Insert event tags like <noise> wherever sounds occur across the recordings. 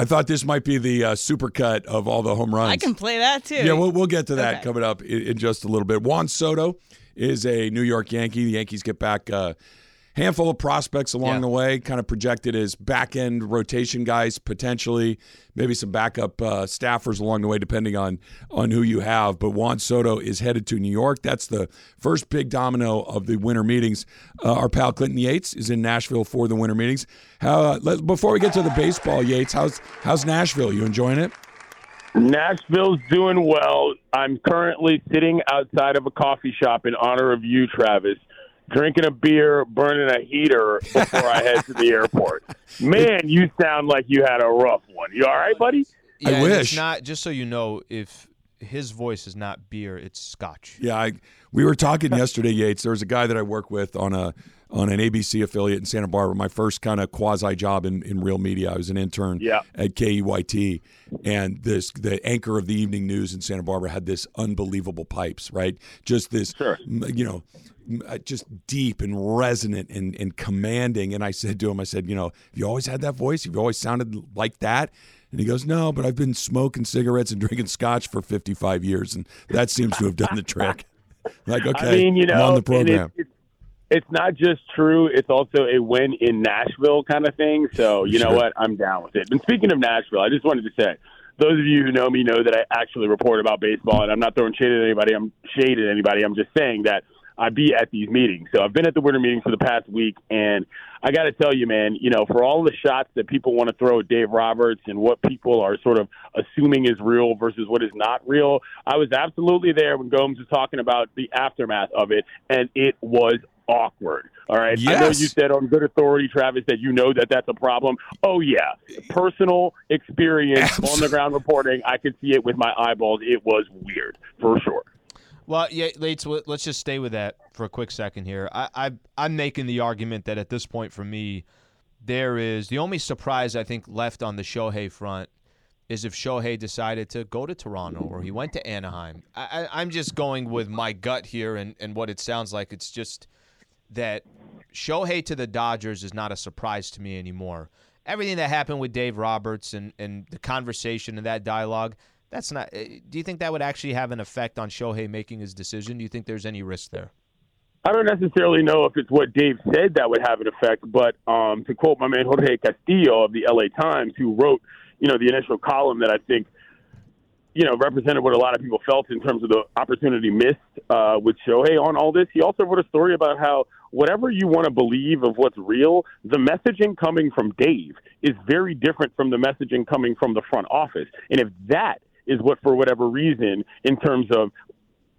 I thought this might be the uh, supercut of all the home runs. I can play that too. Yeah, we'll, we'll get to that Okay. coming up in, in just a little bit. Juan Soto is a New York Yankee. The Yankees get back a handful of prospects along Yeah. the way, kind of projected as back end rotation guys, potentially, maybe some backup uh, staffers along the way, depending on on who you have. But Juan Soto is headed to New York. That's the first big domino of the winter meetings. Uh, our pal Clinton Yates is in Nashville for the winter meetings. How, uh, let, before we get to the baseball, Yates, how's how's Nashville? You enjoying it? Nashville's doing well. I'm currently sitting outside of a coffee shop in honor of you, Travis, drinking a beer, burning a heater before I head to the airport. <laughs> Man, you sound like you had a rough one. You all right, buddy? I Yeah, and wish. It's not just so you know if his voice is not beer, it's scotch. Yeah, I, we were talking yesterday, Yates. There was a guy that I work with on a on an ABC affiliate in Santa Barbara. My first kind of quasi job in, in real media. I was an intern Yeah. at KEYT, and this the anchor of the evening news in Santa Barbara had this unbelievable pipes, right? Just this, Sure. you know. Uh, Just deep and resonant and, and commanding. And I said to him, I said, you know, have you always had that voice? Have you always sounded like that? And he goes, no, but I've been smoking cigarettes and drinking scotch for 55 years. And that seems to have done the trick. <laughs> Like, okay, I mean, you know, I'm on the program. It's, not just true; it's also a win in Nashville kind of thing. So, you know Sure. what? I'm down with it. And speaking of Nashville, I just wanted to say, those of you who know me know that I actually report about baseball, and I'm not throwing shade at anybody. I'm shade at anybody. I'm just saying that I be at these meetings. So I've been at the winter meetings for the past week, and I got to tell you, man, you know, for all the shots that people want to throw at Dave Roberts and what people are sort of assuming is real versus what is not real, I was absolutely there when Gomes was talking about the aftermath of it, and it was awkward. All right. I know you said on good authority, Travis, that you know that that's a problem. Oh yeah, personal experience on the ground reporting. I could see it with my eyeballs. It was weird for sure. Well, yeah, let's let's just stay with that for a quick second here. I, I I'm making the argument that at this point for me, there is the only surprise I think left on the Shohei front is if Shohei decided to go to Toronto or he went to Anaheim. I, I, I'm just going with my gut here and, and what it sounds like. It's just that Shohei to the Dodgers is not a surprise to me anymore. Everything that happened with Dave Roberts and, and the conversation and that dialogue, that's not. eh, Do you think that would actually have an effect on Shohei making his decision? Do you think there's any risk there? I don't necessarily know if it's what Dave said that would have an effect, but um, to quote my man Jorge Castillo of the LA Times, who wrote, you know, the initial column that I think, you know, represented what a lot of people felt in terms of the opportunity missed uh, with Shohei on all this. He also wrote a story about how whatever you want to believe of what's real, the messaging coming from Dave is very different from the messaging coming from the front office. And if that is what, for whatever reason, in terms of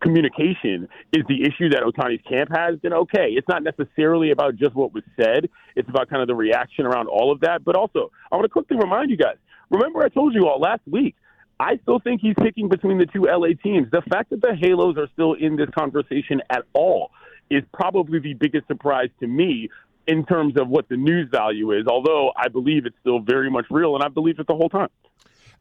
communication is the issue that Ohtani's camp has, then okay. It's not necessarily about just what was said. It's about kind of the reaction around all of that. But also, I want to quickly remind you guys remember, I told you all last week, I still think he's picking between the two LA teams. The fact that the Halos are still in this conversation at all is probably the biggest surprise to me in terms of what the news value is, although I believe it's still very much real, and I believe it the whole time.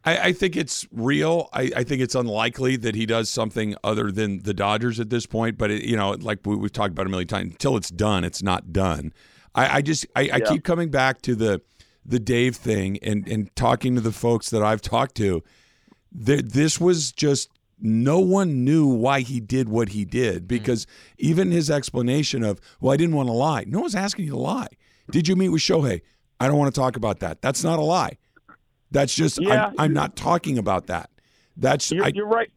I, I think it's real. I, I think it's unlikely that he does something other than the Dodgers at this point. But it, you know, like we, we've talked about a million times, until it's done, it's not done. I, I just I, I keep coming back to the the Dave thing and and talking to the folks that I've talked to. Th- this was just no one knew why he did what he did mm. because even his explanation of well I didn't want to lie. No one's asking you to lie. Did you meet with Shohei? I don't want to talk about that. That's not a lie. That's just Yeah. I'm, I'm not talking about that. That's You're, I, you're right.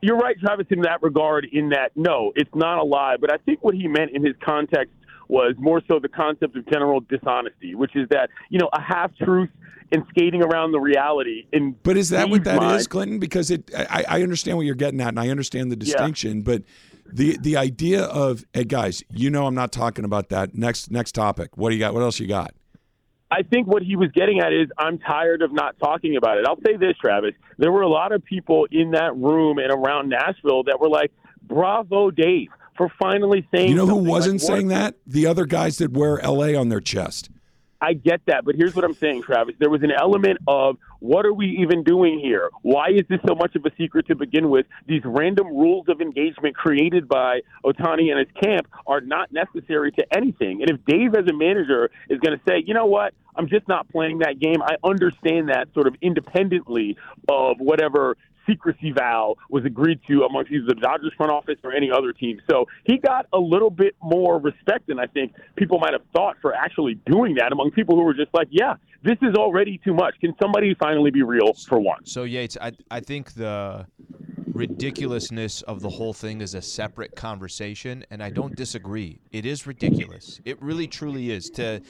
You're right, Travis, in that regard. In that, no, it's not a lie. But I think what he meant in his context was more so the concept of general dishonesty, which is that you know a half truth and skating around the reality. In But is that what that is, mind- Clinton? Because it, I, I understand what you're getting at, and I understand the distinction. But the the idea of, hey guys, you know, I'm not talking about that. Next next topic. What do you got? What else you got? I think what he was getting at is I'm tired of not talking about it. I'll say this, Travis. There were a lot of people in that room and around Nashville that were like, "Bravo, Dave, for finally saying." You know who wasn't Like, saying that? The other guys that wear LA on their chest. I get that, but here's what I'm saying, Travis. There was an element of what are we even doing here? Why is this so much of a secret to begin with? These random rules of engagement created by Ohtani and his camp are not necessary to anything. And if Dave, as a manager, is going to say, you know what, I'm just not playing that game, I understand that sort of independently of whatever secrecy vow was agreed to amongst either the Dodgers front office or any other team. So he got a little bit more respect than I think people might have thought for actually doing that among people who were just like, yeah, this is already too much. Can somebody finally be real for once? So Yates, I I think the ridiculousness of the whole thing is a separate conversation, and I don't disagree. It is ridiculous. It really truly is to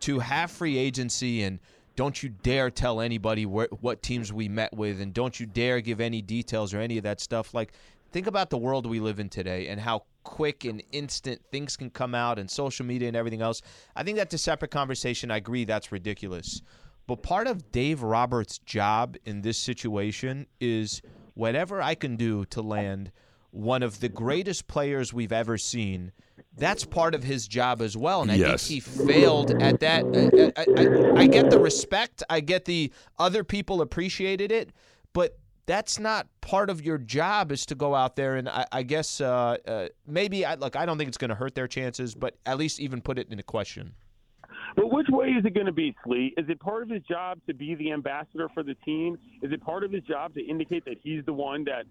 to have free agency and don't you dare tell anybody what teams we met with, and don't you dare give any details or any of that stuff. Like, think about the world we live in today and how quick and instant things can come out and social media and everything else. I think that's a separate conversation. I agree that's ridiculous. But part of Dave Roberts' job in this situation is whatever I can do to land one of the greatest players we've ever seen. That's part of his job as well, and I Yes. think he failed at that. I, I, I, I get the respect. I get the other people appreciated it, but that's not part of your job. Is to go out there and I, I guess uh, uh, maybe I, look. I don't think it's going to hurt their chances, but at least even put it in a question. But which way is it going to be, Slee? Is it part of his job to be the ambassador for the team? Is it part of his job to indicate that he's the one that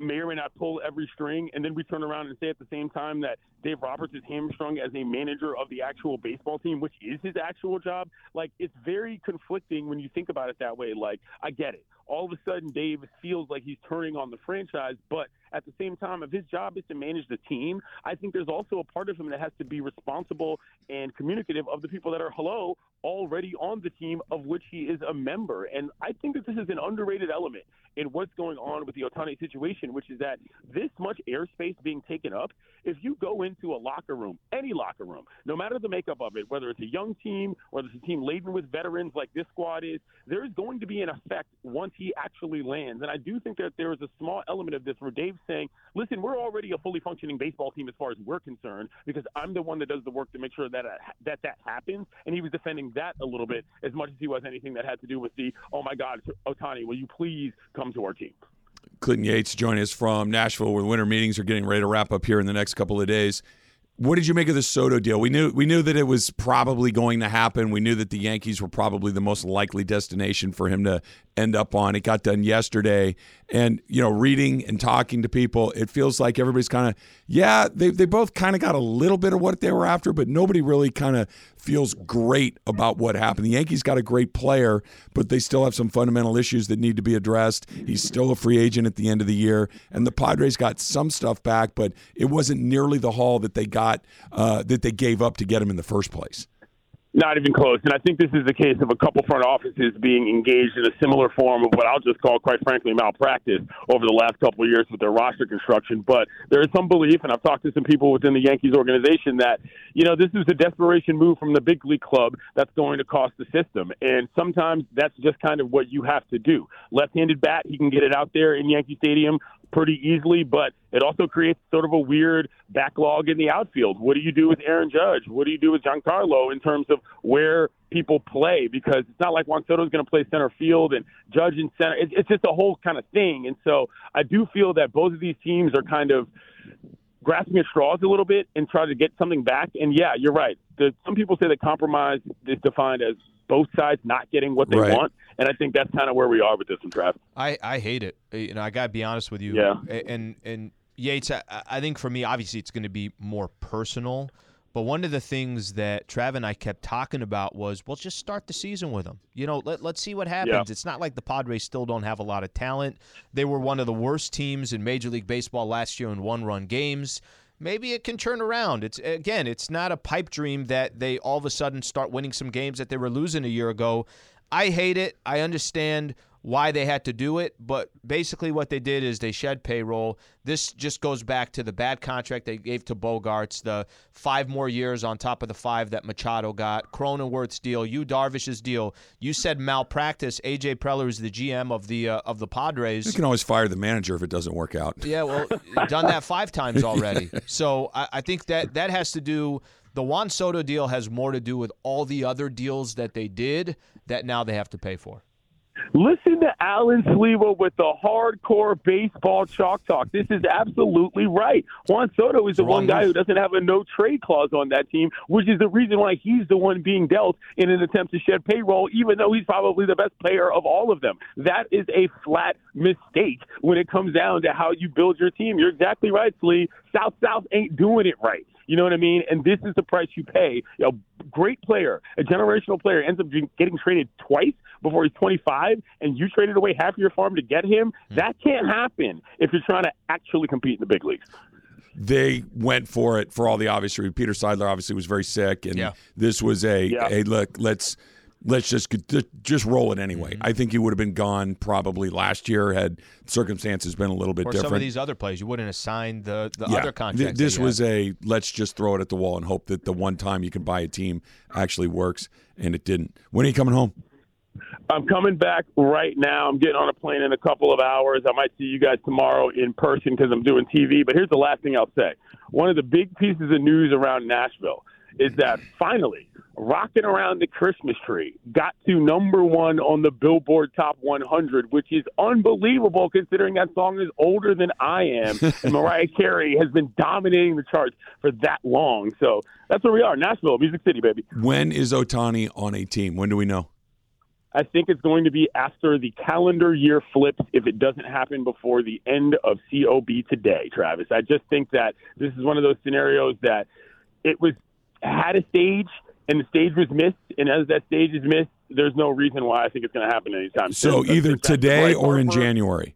may or may not pull every string, and then we turn around and say at the same time that Dave Roberts is hamstrung as a manager of the actual baseball team, which is his actual job. Like it's very conflicting when you think about it that way. Like I get it. All of a sudden, Dave feels like he's turning on the franchise, but at the same time, if his job is to manage the team, I think there's also a part of him that has to be responsible and communicative of the people that are hello already on the team of which he is a member. And I think that this is an underrated element in what's going on with the Ohtani situation, which is that this much airspace being taken up, if you go into a locker room, any locker room, no matter the makeup of it, whether it's a young team, whether it's a team laden with veterans like this squad is, there is going to be an effect once he actually lands. And I do think that there is a small element of this where Dave's saying, listen, we're already a fully functioning baseball team as far as we're concerned because I'm the one that does the work to make sure that uh, that, that happens. And he was defending that a little bit as much as he was anything that had to do with the, oh my God, Ohtani, will you please come to our team? Clinton Yates joining us from Nashville, where the winter meetings are getting ready to wrap up here in the next couple of days. What did you make of the Soto deal? We knew we knew that it was probably going to happen. We knew that the Yankees were probably the most likely destination for him to end up on. It got done yesterday, and you know, reading and talking to people, it feels like everybody's kind of yeah. They they both kind of got a little bit of what they were after, but nobody really kind of feels great about what happened. The Yankees got a great player, but they still have some fundamental issues that need to be addressed. He's still a free agent at the end of the year, and the Padres got some stuff back, but it wasn't nearly the haul that they got uh, that they gave up to get him in the first place. Not even close. And I think this is the case of a couple front offices being engaged in a similar form of what I'll just call, quite frankly, malpractice over the last couple of years with their roster construction. But there is some belief, and I've talked to some people within the Yankees organization, that, you know, this is a desperation move from the big league club that's going to cost the system. And sometimes that's just kind of what you have to do. Left handed bat, he can get it out there in Yankee Stadium pretty easily, but it also creates sort of a weird backlog in the outfield. What do you do with Aaron Judge? What do you do with Giancarlo in terms of where people play? Because it's not like Juan Soto is going to play center field and Judge in center. It's, it's just a whole kind of thing. And so I do feel that both of these teams are kind of grasping at straws a little bit and trying to get something back. And yeah, you're right. The, some people say that compromise is defined as both sides not getting what they Right. want, and I think that's kind of where we are with this one, Travis. I, I hate it. Uh, You know, I gotta be honest with you. Yeah. And and Yates, I, I think for me, obviously, it's going to be more personal. But one of the things that Trav and I kept talking about was, well, just start the season with them. You know, let, let's see what happens. Yeah. It's not like the Padres still don't have a lot of talent. They were one of the worst teams in Major League Baseball last year in one-run games. Maybe it can turn around. It's again, it's not a pipe dream that they all of a sudden start winning some games that they were losing a year ago. I hate it. I understand why they had to do it, but basically what they did is they shed payroll. This just goes back to the bad contract they gave to Bogaerts, the five more years on top of the five that Machado got, Cronenworth's deal, you Darvish's deal. You said malpractice. AJ Preller is the GM of the uh, of the Padres. You can always fire the manager if it doesn't work out. Yeah, well, done that five times already. <laughs> So I, I think that that has to do. The Juan Soto deal has more to do with all the other deals that they did that now they have to pay for. Listen to Alan Sliwa with the hardcore baseball chalk talk. This is absolutely right. Juan Soto is the one guy who doesn't have a no trade clause on that team, which is the reason why he's the one being dealt in an attempt to shed payroll, even though he's probably the best player of all of them. That is a flat mistake when it comes down to how you build your team. You're exactly right, Slee. South South ain't doing it right. You know what I mean? And this is the price you pay. A great player, a generational player, ends up getting traded twice before he's 25, and you traded away half of your farm to get him. Hmm. That can't happen if you're trying to actually compete in the big leagues they went for it for all the obvious reasons. Peter Seidler obviously was very sick, and yeah. this was a yeah. a look. Let's let's just just roll it anyway. Mm-hmm. I think he would have been gone probably last year had circumstances been a little bit or different. Some of these other plays you wouldn't have signed the, the yeah. other contracts. this was a let's just throw it at the wall and hope that the one time you can buy a team actually works, and it didn't. When are you coming home? I'm coming back right now. I'm getting on a plane in a couple of hours. I might see you guys tomorrow in person because I'm doing TV. But here's the last thing I'll say. One of the big pieces of news around Nashville is that finally Rocking Around the Christmas Tree got to number one on the Billboard Top 100, which is unbelievable considering that song is older than I am. <laughs> and Mariah Carey has been dominating the charts for that long. So that's where we are Nashville, Music City, baby. When is Ohtani on a team? When do we know? I think it's going to be after the calendar year flips if it doesn't happen before the end of COB today, Travis. I just think that this is one of those scenarios that it was had a stage and the stage was missed, and as that stage is missed, there's no reason why I think it's going to happen anytime soon. So either today or in January.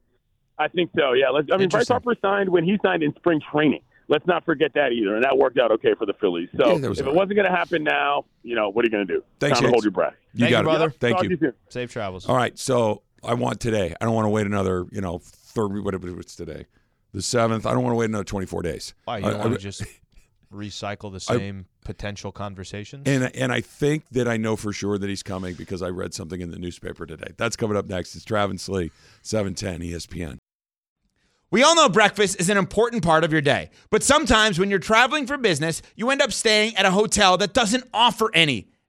I think so. Yeah. Let's, I mean, Bryce Harper signed when he signed in spring training. Let's not forget that either, and that worked out okay for the Phillies. So yeah, if it wasn't going to happen now, you know what are you going to do? Thanks, Time to hold your breath. You Thank got you, brother. Thank you. you Safe travels. All right. So I want today. I don't want to wait another. You know, third. Whatever it's today, the seventh. I don't want to wait another twenty four days. Why you don't want to just recycle the same I, potential conversations. And and I think that I know for sure that he's coming because I read something in the newspaper today. That's coming up next. It's Travis Lee, seven ten ESPN. We all know breakfast is an important part of your day, but sometimes when you're traveling for business, you end up staying at a hotel that doesn't offer any.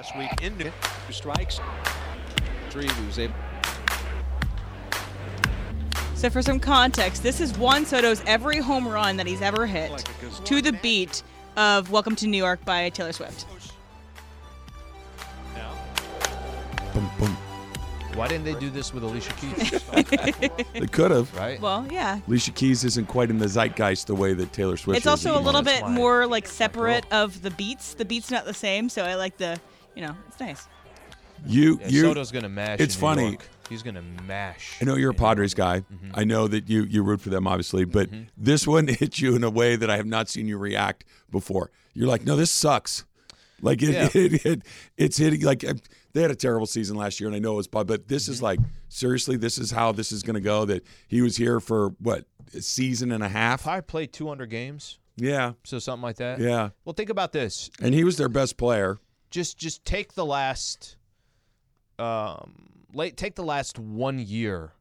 Last week into strikes. Three was able. So for some context, this is Juan Soto's every home run that he's ever hit like to the beat of "Welcome to New York" by Taylor Swift. Boom, boom. Why didn't they do this with Alicia Keys? <laughs> they could have. Right. Well, yeah. Alicia Keys isn't quite in the zeitgeist the way that Taylor Swift it's is. It's also a little bit more like separate of the beats. The beat's not the same, so I like the you know, it's nice. You, yeah, you. Soto's gonna mash. It's funny. York. He's gonna mash. I know you're a Padres guy. Mm-hmm. I know that you you root for them, obviously, but mm-hmm. this one <laughs> hit you in a way that I have not seen you react before. You're like, no, this sucks. Like it, yeah. it, it, it's hitting. Like uh, they had a terrible season last year, and I know it was, but this mm-hmm. is like seriously, this is how this is going to go. That he was here for what a season and a half. I played 200 games. Yeah. So something like that. Yeah. Well, think about this. And he was their best player just just take the last um late take the last one year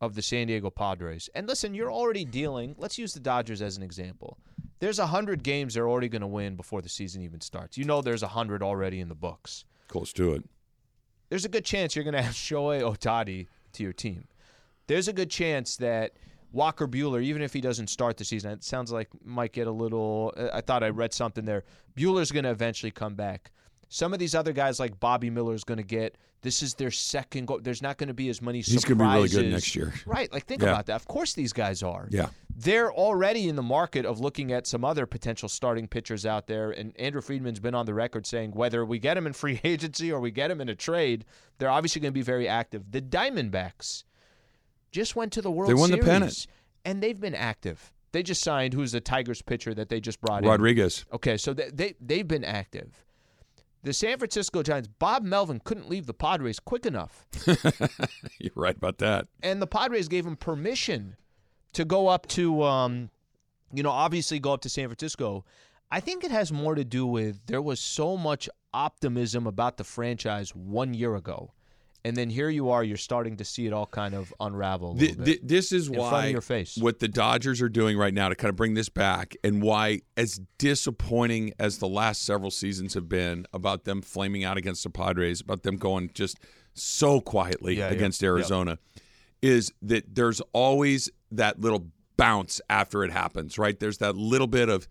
of the San Diego Padres. And listen, you're already dealing, let's use the Dodgers as an example. There's a 100 games they're already going to win before the season even starts. You know there's a 100 already in the books. Close to it. There's a good chance you're going to have <laughs> Shohei Ohtani to your team. There's a good chance that Walker Buehler, even if he doesn't start the season, it sounds like might get a little. I thought I read something there. Buehler's going to eventually come back. Some of these other guys, like Bobby Miller, is going to get. This is their second goal. There's not going to be as many. surprises. He's going to be really good next year. Right. Like think Yeah. about that. Of course, these guys are. Yeah. They're already in the market of looking at some other potential starting pitchers out there. And Andrew Friedman's been on the record saying whether we get him in free <laughs> agency or we get him in a trade, they're obviously going to be very active. The Diamondbacks just went to the World They won the pennant. and they've been active. They just signed who's the Tigers pitcher that they just brought in. Rodriguez. Okay, so they, they they've been active. The San Francisco Giants, Bob Melvin couldn't leave the Padres quick enough. <laughs> You're right about that. and the Padres gave him permission to go up to, um, you know, obviously go up to San Francisco. I think it has more to do with there was so much optimism about the franchise one year ago, and then here you are, you're starting to see it all kind of unravel. A Th- little th- bit. this is In why front of your face. what the Dodgers are doing right now to kind of bring this back, and why as disappointing as the last several seasons have been about them flaming out against the Padres, about them going just so quietly Yeah, yeah. against Yep. Arizona, is that there's always that little bounce after it happens, right? There's that little bit of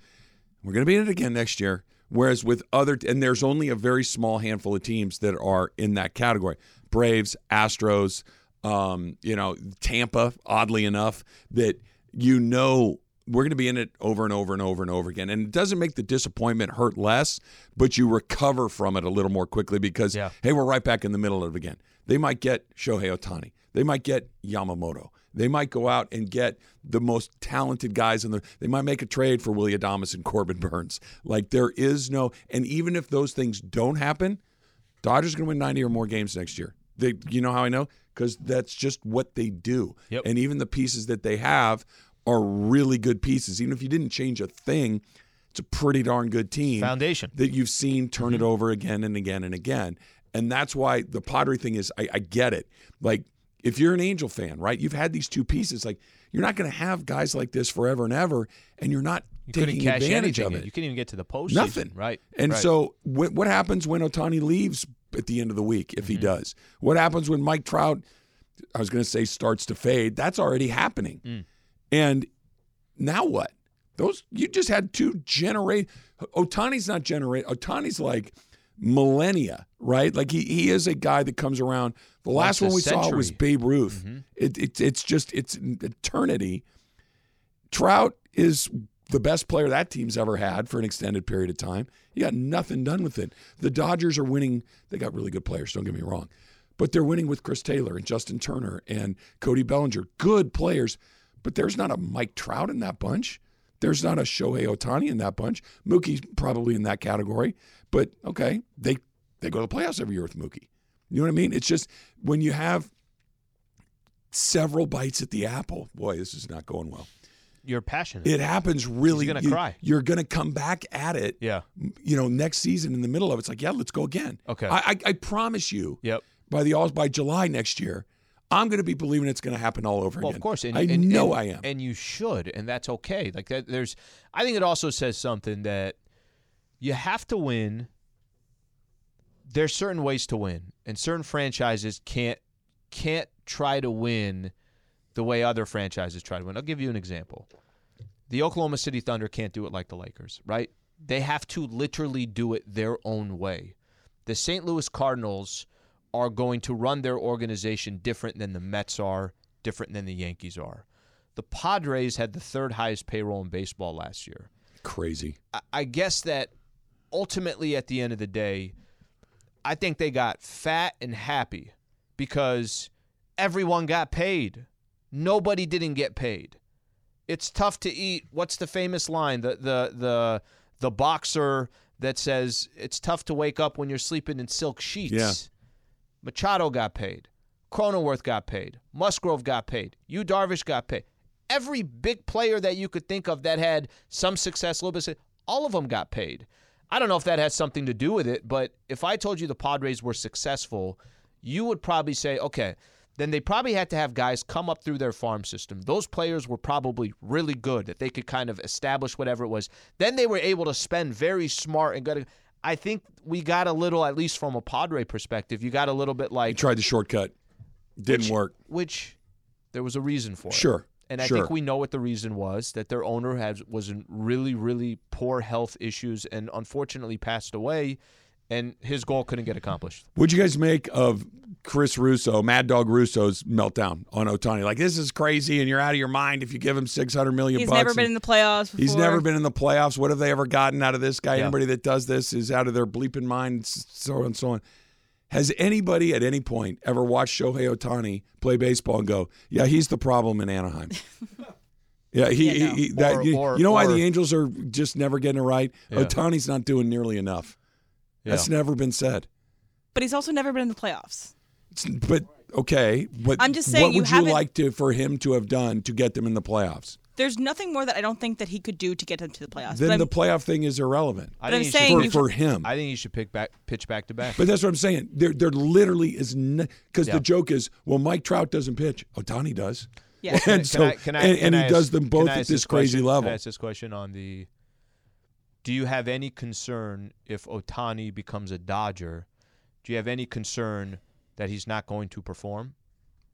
we're going to be in it again next year. Whereas with other, and there's only a very small handful of teams that are in that category Braves, Astros, um, you know, Tampa, oddly enough, that you know we're going to be in it over and over and over and over again. And it doesn't make the disappointment hurt less, but you recover from it a little more quickly because, Yeah. hey, we're right back in the middle of it again. They might get Shohei Ohtani, they might get Yamamoto. They might go out and get the most talented guys in the. They might make a trade for Willy Adames and Corbin <laughs> Burnes. Like there is no, and even if those things don't happen, Dodgers going to win 90 or more games next year. They, you know how I know? Because that's just what they do. Yep. And even the pieces that they have are really good pieces. Even if you didn't change a thing, it's a pretty darn good team Foundation. that you've seen turn it mm-hmm. over again and again and again. And that's why the Padre thing is, I, I get it. Like, if you're an Angel fan, right, you've had these two pieces. Like, you're not going to have guys like this forever and ever, and you're not You taking advantage anything. of it. You couldn't even get to the postseason. Nothing. Right. And right. so, what, what happens when Ohtani leaves at the end of the week, if he Mm-hmm. does? What happens when Mike Trout, I was going to say, starts to fade? That's already happening. Mm. And now what? Those you just had two generate. Ohtani's not generate. Ohtani's like millennia, right? Like he he is a guy that comes around. The last Once one we saw was. Babe Ruth. It, it it's just it's an eternity. Trout is the best player that team's ever had for an extended period of time. He got nothing done with it. The Dodgers are winning. They got really good players, don't get me wrong. But they're winning with Chris Taylor and Justin Turner and Cody Bellinger. Good players. But there's not a Mike Trout in that bunch. There's not a Shohei Ohtani in that bunch. Mookie's probably in that category. But okay, they they go to the playoffs every year with Mookie. You know what I mean? It's just when you have several bites at the apple, boy, this is not going well. You're passionate. It happens really. You're gonna you- cry. You're going to come back at it. yeah. You know, next season in the middle of it, it's like, yeah, let's go again. Okay. I, I, I promise you. Yep. By the all by July next year, I'm going to be believing it's going to happen all over Well, again. of course, and, I and- know and- I am. and you should, and that's okay. Like that, there's. I think it also says something that you have to win. There's certain ways to win, and certain franchises can't can't try to win the way other franchises try to win. I'll give you an example. The Oklahoma City Thunder can't do it like the Lakers, right? They have to literally do it their own way. The St. Louis Cardinals are going to run their organization different than the Mets are, different than the Yankees are. The Padres had the third highest payroll in baseball last year. Crazy. I- I guess that ultimately at the end of the day, I think they got fat and happy because everyone got paid. Nobody didn't get paid. It's tough to eat. What's the famous line? The the the the boxer that says it's tough to wake up when you're sleeping in silk sheets. Yeah. Machado got paid. Cronenworth got paid. Musgrove got paid. You Darvish got paid. Every big player that you could think of that had some success, a little bit, all of them got paid. I don't know if that has something to do with it, but if I told you the Padres were successful, you would probably say, okay, then they probably had to have guys come up through their farm system. Those players were probably really good that they could kind of establish whatever it was. Then they were able to spend very smart and good. I think we got a little, at least from a Padre perspective, you got a little bit like tried the shortcut. Didn't which- work. which there was a reason for it. Sure. And I sure. think we know what the reason was that their owner has was in really, really poor health issues and unfortunately passed away. And his goal couldn't get accomplished. What'd you guys make of Chris Russo, Mad Dog Russo's meltdown on Ohtani? Like this is crazy, and you're out of your mind if you give him six hundred million. He's bucks never been in the playoffs. Before. He's never been in the playoffs. What have they ever gotten out of this guy? Yeah. Anybody that does this is out of their bleeping mind, so on and so on. Has anybody at any point ever watched Shohei Ohtani play baseball and go, "Yeah, he's the problem in Anaheim"? <laughs> yeah, he, Yeah, no. he, he- that, Or- you, or- you know why the Angels are just never getting it right? Yeah. Ohtani's not doing nearly enough. That's never been said. but he's also never been in the playoffs. It's, but okay, but I'm just saying what you would you haven't- like to for him to have done to get them in the playoffs? There's nothing more that I don't think that he could do to get them to the playoffs. Then the playoff thing is irrelevant I But I'm think he saying for, for him. I think he should pick back, pitch back to back. But that's what I'm saying. There, there literally is because Yeah. the joke is, well, Mike Trout doesn't pitch. Oh, Ohtani does. Yeah. <laughs> and Can so I- can I- and, can and I he ask- does them both at ask this crazy question- level. Can I ask this question on the? Do you have any concern if Ohtani becomes a Dodger? Do you have any concern that he's not going to perform?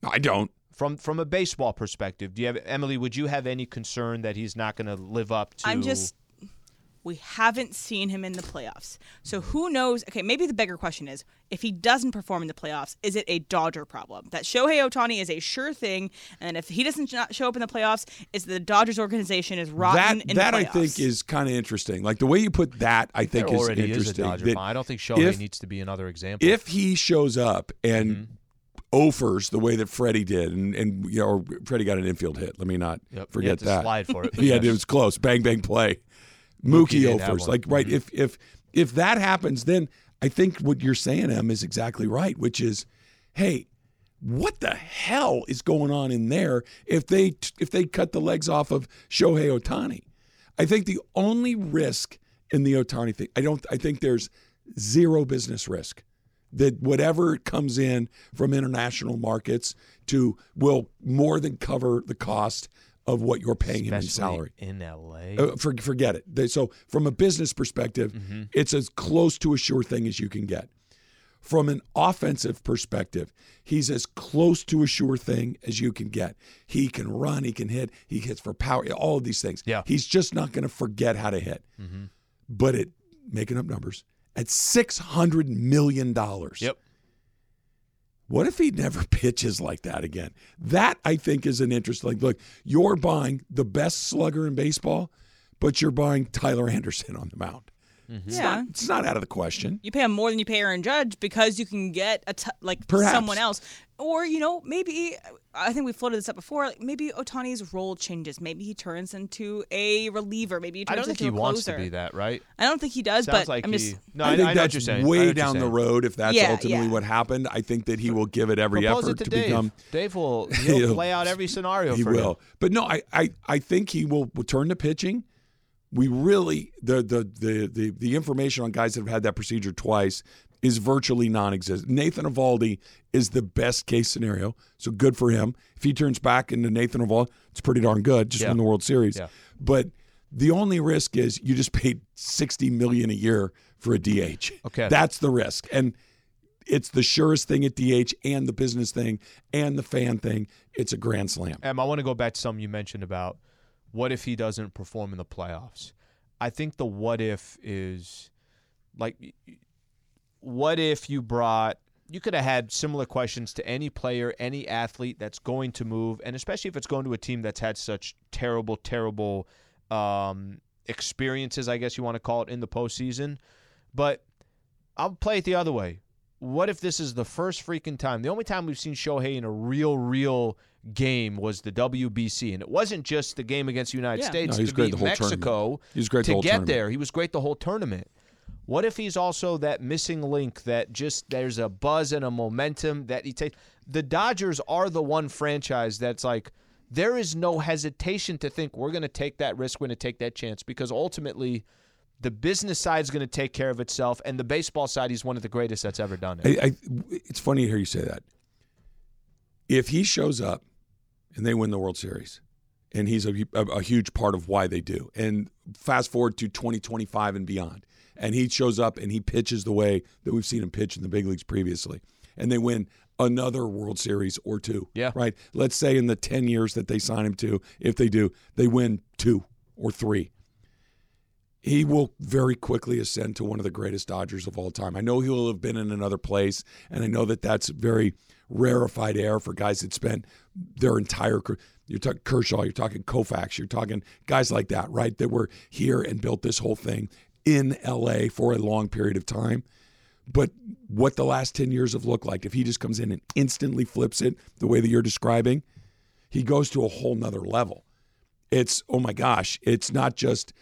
I don't. From from a baseball perspective, do you have Emily? Would you have any concern that he's not going to live up to? I'm just. We haven't seen him in the playoffs. So who knows? Okay, maybe the bigger question is if he doesn't perform in the playoffs, is it a Dodger problem? That Shohei Ohtani is a sure thing, and if he doesn't not show up in the playoffs, is the Dodgers organization is rotten That in that the I think is kind of interesting. Like the way you put that, I think there is already is a interesting. Dodger. That fan. I don't think Shohei if- needs to be another example. if he shows up and Mm-hmm. offers the way that Freddie did, and and you know, Freddie got an infield hit. Let me not Yep, you forget had to that. slide for it, <laughs> yeah, yes. it was close. Bang bang play. Mookie, have offers. Like right, Mhm. if if if that happens, then I think what you're saying, Em, is exactly right. Which is, hey, what the hell is going on in there? If they if they cut the legs off of Shohei Ohtani, I think the only risk in the Ohtani thing, I don't. I think there's zero business risk that whatever comes in from international markets to will more than cover the cost of what you're paying him in salary. in L.A. Uh, for, forget it. They- So, from a business perspective, Mm-hmm. it's as close to a sure thing as you can get. From an offensive perspective, he's as close to a sure thing as you can get. He can run, he can hit, he hits for power, all of these things. Yeah. He's just not going to forget how to hit. But it, making up numbers, at $600 million. Yep. What if he never <laughs> pitches like that again? That I think is an interesting. Look, you're buying the best slugger in baseball, but you're buying Tyler Anderson on the mound. Mm-hmm. It's, Yeah. not, it's not out of the question. you pay him more than you pay Aaron Judge because you can get a t- like Perhaps. someone else, or you know maybe I think we floated this up before. Like maybe Ohtani's role changes. Maybe he turns into a reliever. Maybe he I turns don't think into he a wants closer. to be that, right? I don't think he does, Sounds but like I'm he. just No, I I, think I that's you're saying. Way what down the road. If that's Yeah, ultimately yeah. what happened, I think that he will give it every Propose effort it to, to Dave. become. Dave will <laughs> he'll He'll- play out every scenario He for will, him. but no, I, I, I think he will return to pitching. We really the, the the the the information on guys that have had that procedure twice is virtually non-existent. Nathan Eovaldi is the best case scenario, so good for him. If he turns back into Nathan Eovaldi, it's pretty darn good. Just Yeah. win the World Series. Yeah. But the only risk is you just paid sixty million a year for a DH. Okay. that's the risk, and it's the surest thing at DH and the business thing and the fan thing. It's a grand slam. Em, I want to go back to something you mentioned about what if he doesn't perform in the playoffs. I think the what if is like, what if you brought, you could have had similar questions to any player, any athlete that's going to move, and especially if it's going to a team that's had such terrible, terrible um, experiences, I guess you want to call it, in the postseason. But I'll play it the other way. What if this is the first freaking time? The only time we've seen Shohei in a real, real game was the WBC, and it wasn't just the game against the United Yeah. States. No, he was to great beat the whole Mexico tournament. He was great the to whole get tournament. there. He was great the whole tournament. What if he's also that missing link that just there's a buzz and a momentum that he takes? The Dodgers are the one franchise that's like there is no hesitation to think we're going to take that risk, we're going to take that chance because ultimately the business side is going to take care of itself, and the baseball side, he's one of the greatest that's ever done it. I, I, it's funny to hear you say that. If he shows up and they win the World Series, and he's a, a, a huge part of why they do, and fast forward to 2025 and beyond, and he shows up and he pitches the way that we've seen him pitch in the big leagues previously, and they win another World Series or two. Yeah. Right? Let's say in the 10 years that they sign him to, if they do, they win two or three. he will very quickly ascend to one of the greatest Dodgers of all time. I know he will have been in another place, and I know that that's very rarefied air for guys that spent their entire career. You're talking Kershaw, you're talking Koufax, you're talking guys like that, right? That were here and built this whole thing in LA for a long period of time. But what the last 10 years have looked like, if he just comes in and instantly flips it the way that you're describing, he goes to a whole nother level. It's, oh my gosh, it's not just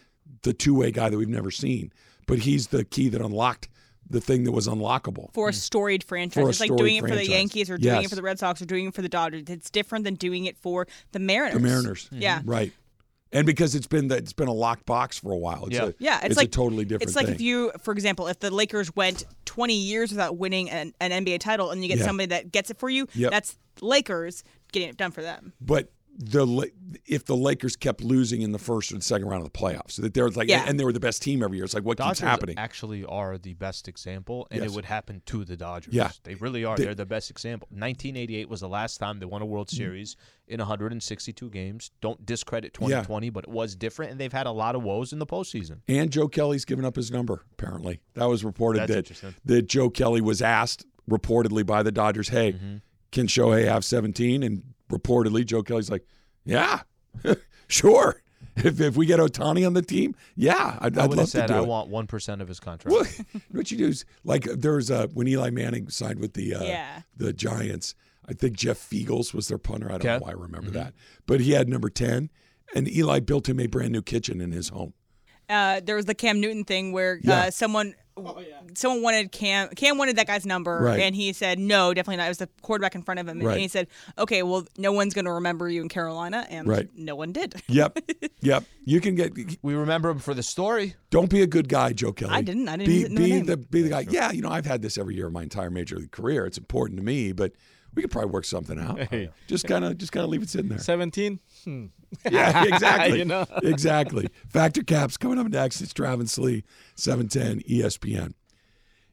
the two way guy that we've never seen, but he's the key that unlocked the thing that was unlockable. for a mm. storied franchise. For a it's like storied doing it for the. Yankees or doing Yes. it for the Red Sox or doing it for the Dodgers. It's different than doing it for the Mariners. The Mariners. Mm-hmm. Yeah. Right. And because it's been the, it's been a locked box for a while. It's Yeah. a, Yeah, it's, it's like a totally different It's like thing. if you, for example, if the Lakers went 20 years without winning an, an NBA title, and you get Yeah. somebody that gets it for you, Yep. that's Lakers getting it done for them. but the if the Lakers kept losing in the first or the second round of the playoffs, that they're like, Yeah. and they were the best team every year. It's like what Dodgers keeps happening? actually are the best example, and Yes. it would happen to the Dodgers. Yeah. They really are. They- They, are the best example. 1988 was the last time they won a World Series in 162 games. Don't discredit 2020, but it was different, and they've had a lot of woes in the postseason. And Joe Kelly's given up his number. Apparently, that was reported That's that that Joe Kelly was asked reportedly by the Dodgers, "Hey, Mm-hmm. can Shohei have 17?" And reportedly, Joe Kelly's like, "Yeah, <laughs> sure. If if we get Ohtani on the team, yeah, I'd, I I'd love have said to do I it." want one percent of his contract. Well, <laughs> what you do is like there's uh, when Eli Manning signed with the uh, Yeah. the Giants. I think Jeff Feagles was their punter. I don't Okay. know why I remember that, but he had number ten, and Eli built him a brand new kitchen in his home. Uh, there was the Cam Newton thing where Yeah. uh, someone Oh, someone wanted Cam Cam wanted that guy's number Right. and he said no definitely not it was the quarterback in front of him and Right. he said okay well no one's going to remember you in Carolina and Right. no one did <laughs> Yep, yep. You can get. We remember him for the story. Don't be a good guy, Joe Kelly. I didn't. I didn't Be, know the be the be the guy. Yeah, you know I've had this every year of my entire major league career. It's important to me, but we could probably work something out. Just kind of just kind of leave it sitting there. 17? Hmm. Yeah, <laughs> exactly. You know? exactly. Fact or Caps coming up next. It's Travis Lee, E 710 ESPN.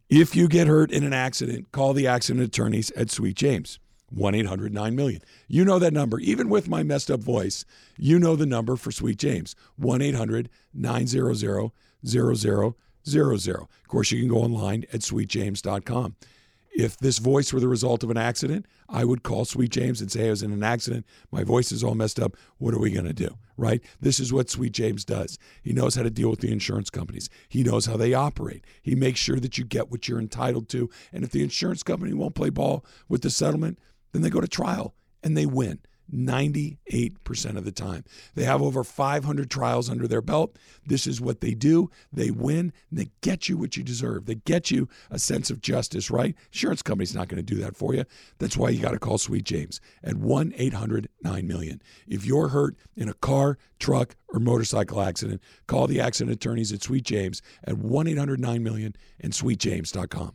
If you get hurt in an accident, call the accident attorneys at Sweet James. 1 800 9 million. You know that number. Even with my messed up voice, you know the number for Sweet James 1 800 900 0000. Of course, you can go online at sweetjames.com. If this voice were the result of an accident, I would call Sweet James and say I was in an accident. My voice is all messed up. What are we going to do? Right? This is what Sweet James does. He knows how to deal with the insurance companies. He knows how they operate. He makes sure that you get what you're entitled to. And if the insurance company won't play ball with the settlement, then they go to trial and they win. 98% of the time. They have over 500 trials under their belt. This is what they do. They win they get you what you deserve. They get you a sense of justice, right? Insurance company's not going to do that for you. That's why you got to call Sweet James at 1 800 9 million. If you're hurt in a car, truck, or motorcycle accident, call the accident attorneys at Sweet James at 1 800 9 million and sweetjames.com.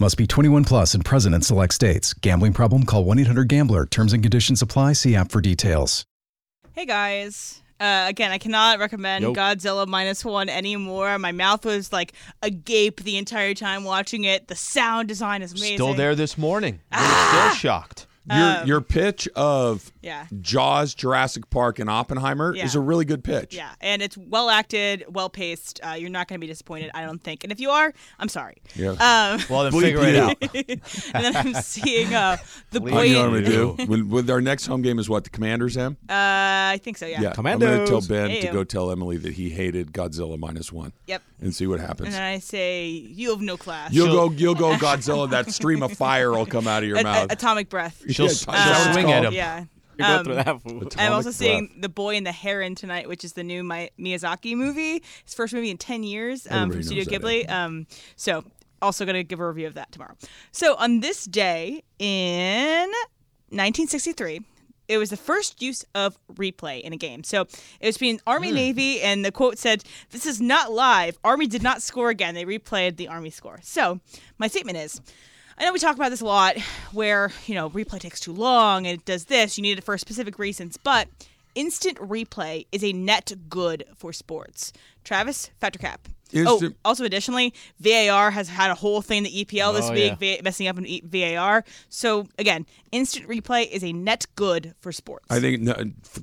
Must be 21 plus and present in select states. Gambling problem? Call 1 800 Gambler. Terms and conditions apply. See app for details. Hey guys. Uh, again, I cannot recommend Nope. Godzilla minus one anymore. My mouth was like agape the entire time watching it. The sound design is amazing. Still there this morning. Ah! <laughs> still shocked. Your, Um, your pitch of Yeah. Jaws, Jurassic Park, and Oppenheimer Yeah. is a really good pitch. Yeah, and it's well acted, well paced. Uh, you're not going to be disappointed, I don't think. And if you are, I'm sorry. Yeah. Um, Well, then figure it out. <laughs> and then I'm <laughs> seeing uh, the I boy. know what in- I'm gonna do. When, with our next home game is what the Commanders, Em? Uh, I think so. Yeah. I'm gonna tell Commandos. Ben to Hey-o. go tell Emily that he hated Godzilla minus one, Yep. and see what happens. And then I say, you have no class. You'll go, <laughs> you'll go Godzilla. That stream of fire will come out of your A- a- mouth. atomic breath. She'll, Yeah, she'll is that what it's swing called? at him. Yeah. Um, through that. I'm Atomic also breath. seeing The Boy and the Heron tonight, which is the new Mi- Miyazaki movie. His first movie in 10 years um, from Studio Ghibli. Um, so, also going to give a review of that tomorrow. So, on this day in 1963, it was the first use of replay in a game. So it was between Army Hmm. Navy, and the quote said, "This is not live. Army did not score again. They replayed the Army score." So my statement is. I know we talk about this a lot where, you know, replay takes too long and it does this, you need it for specific reasons, but instant replay is a net good for sports. Travis, fact or cap. Instant- Oh, also additionally, VAR has had a whole thing the EPL this Oh, week, yeah. messing up in E- VAR. So again, instant replay is a net good for sports. I think no,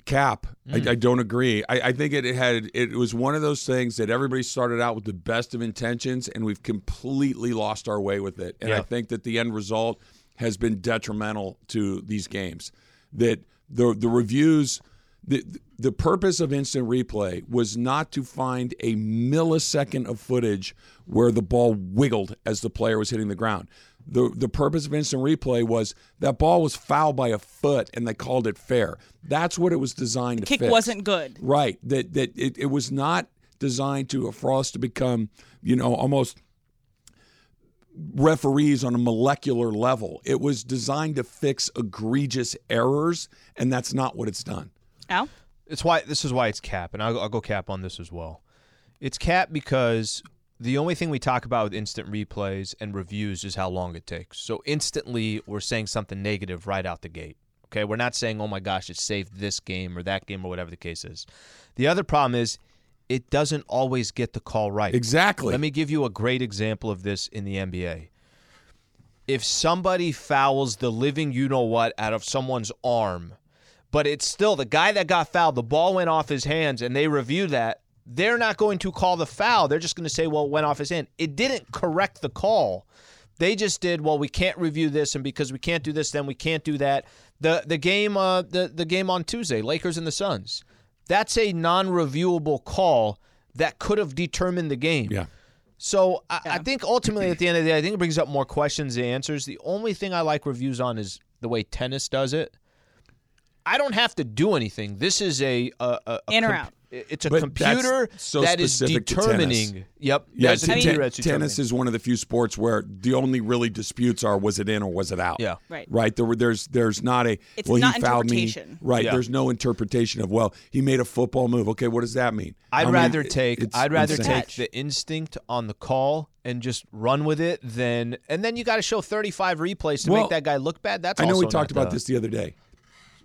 Cap. Mm. I, I don't agree. I, I think it had it was one of those things that everybody started out with the best of intentions, and we've completely lost our way with it. And I think that the end result has been detrimental to these games. That the the reviews. The, the purpose of instant replay was not to find a millisecond of footage where the ball wiggled as the player was hitting the ground. The, the purpose of instant replay was that ball was fouled by a foot and they called it fair. That's what it was designed to fix. Kick fix. wasn't good. Right. That that it, it was not designed to uh, for us to become, you know, almost referees on a molecular level. It was designed to fix egregious errors, and that's not what it's done. Al? It's why this is why it's cap, and I'll, I'll go cap on this as well. It's cap because the only thing we talk about with instant replays and reviews is how long it takes. So instantly, we're saying something negative right out the gate. Okay, we're not saying, "Oh my gosh, it saved this game or that game or whatever the case is." The other problem is it doesn't always get the call right. Exactly. Let me give you a great example of this in the NBA. If somebody fouls the living you know what out of someone's arm, but it's still the guy that got fouled, the ball went off his hands, and they review that, they're not going to call the foul. They're just going to say, well, it went off his hand. It didn't correct the call. They just did, well, we can't review this, and because we can't do this, then we can't do that. The the game uh the, the game on Tuesday, Lakers and the Suns. That's a non-reviewable call that could have determined the game. Yeah. So I, I think ultimately at the end of the day, I think it brings up more questions than answers. The only thing I like reviews on is the way tennis does it. I don't have to do anything. This is a, a, a, a In or out. It's a But computer so that is determining. Yep. Yeah, there's a t- computer ten- tennis determining. is one of the few sports where the only really disputes are was it in or was it out. Yeah. Right. Right. There were there's there's not a It's well not he fouled me. interpretation. Right. Yeah. There's no interpretation of well he made a football move. Okay, what does that mean? I'd I rather it- take it's I'd rather insane. take the instinct on the call and just run with it than and then you got to show 35 replays to Well, make that guy look bad. That's I know we talked about the- this the other day.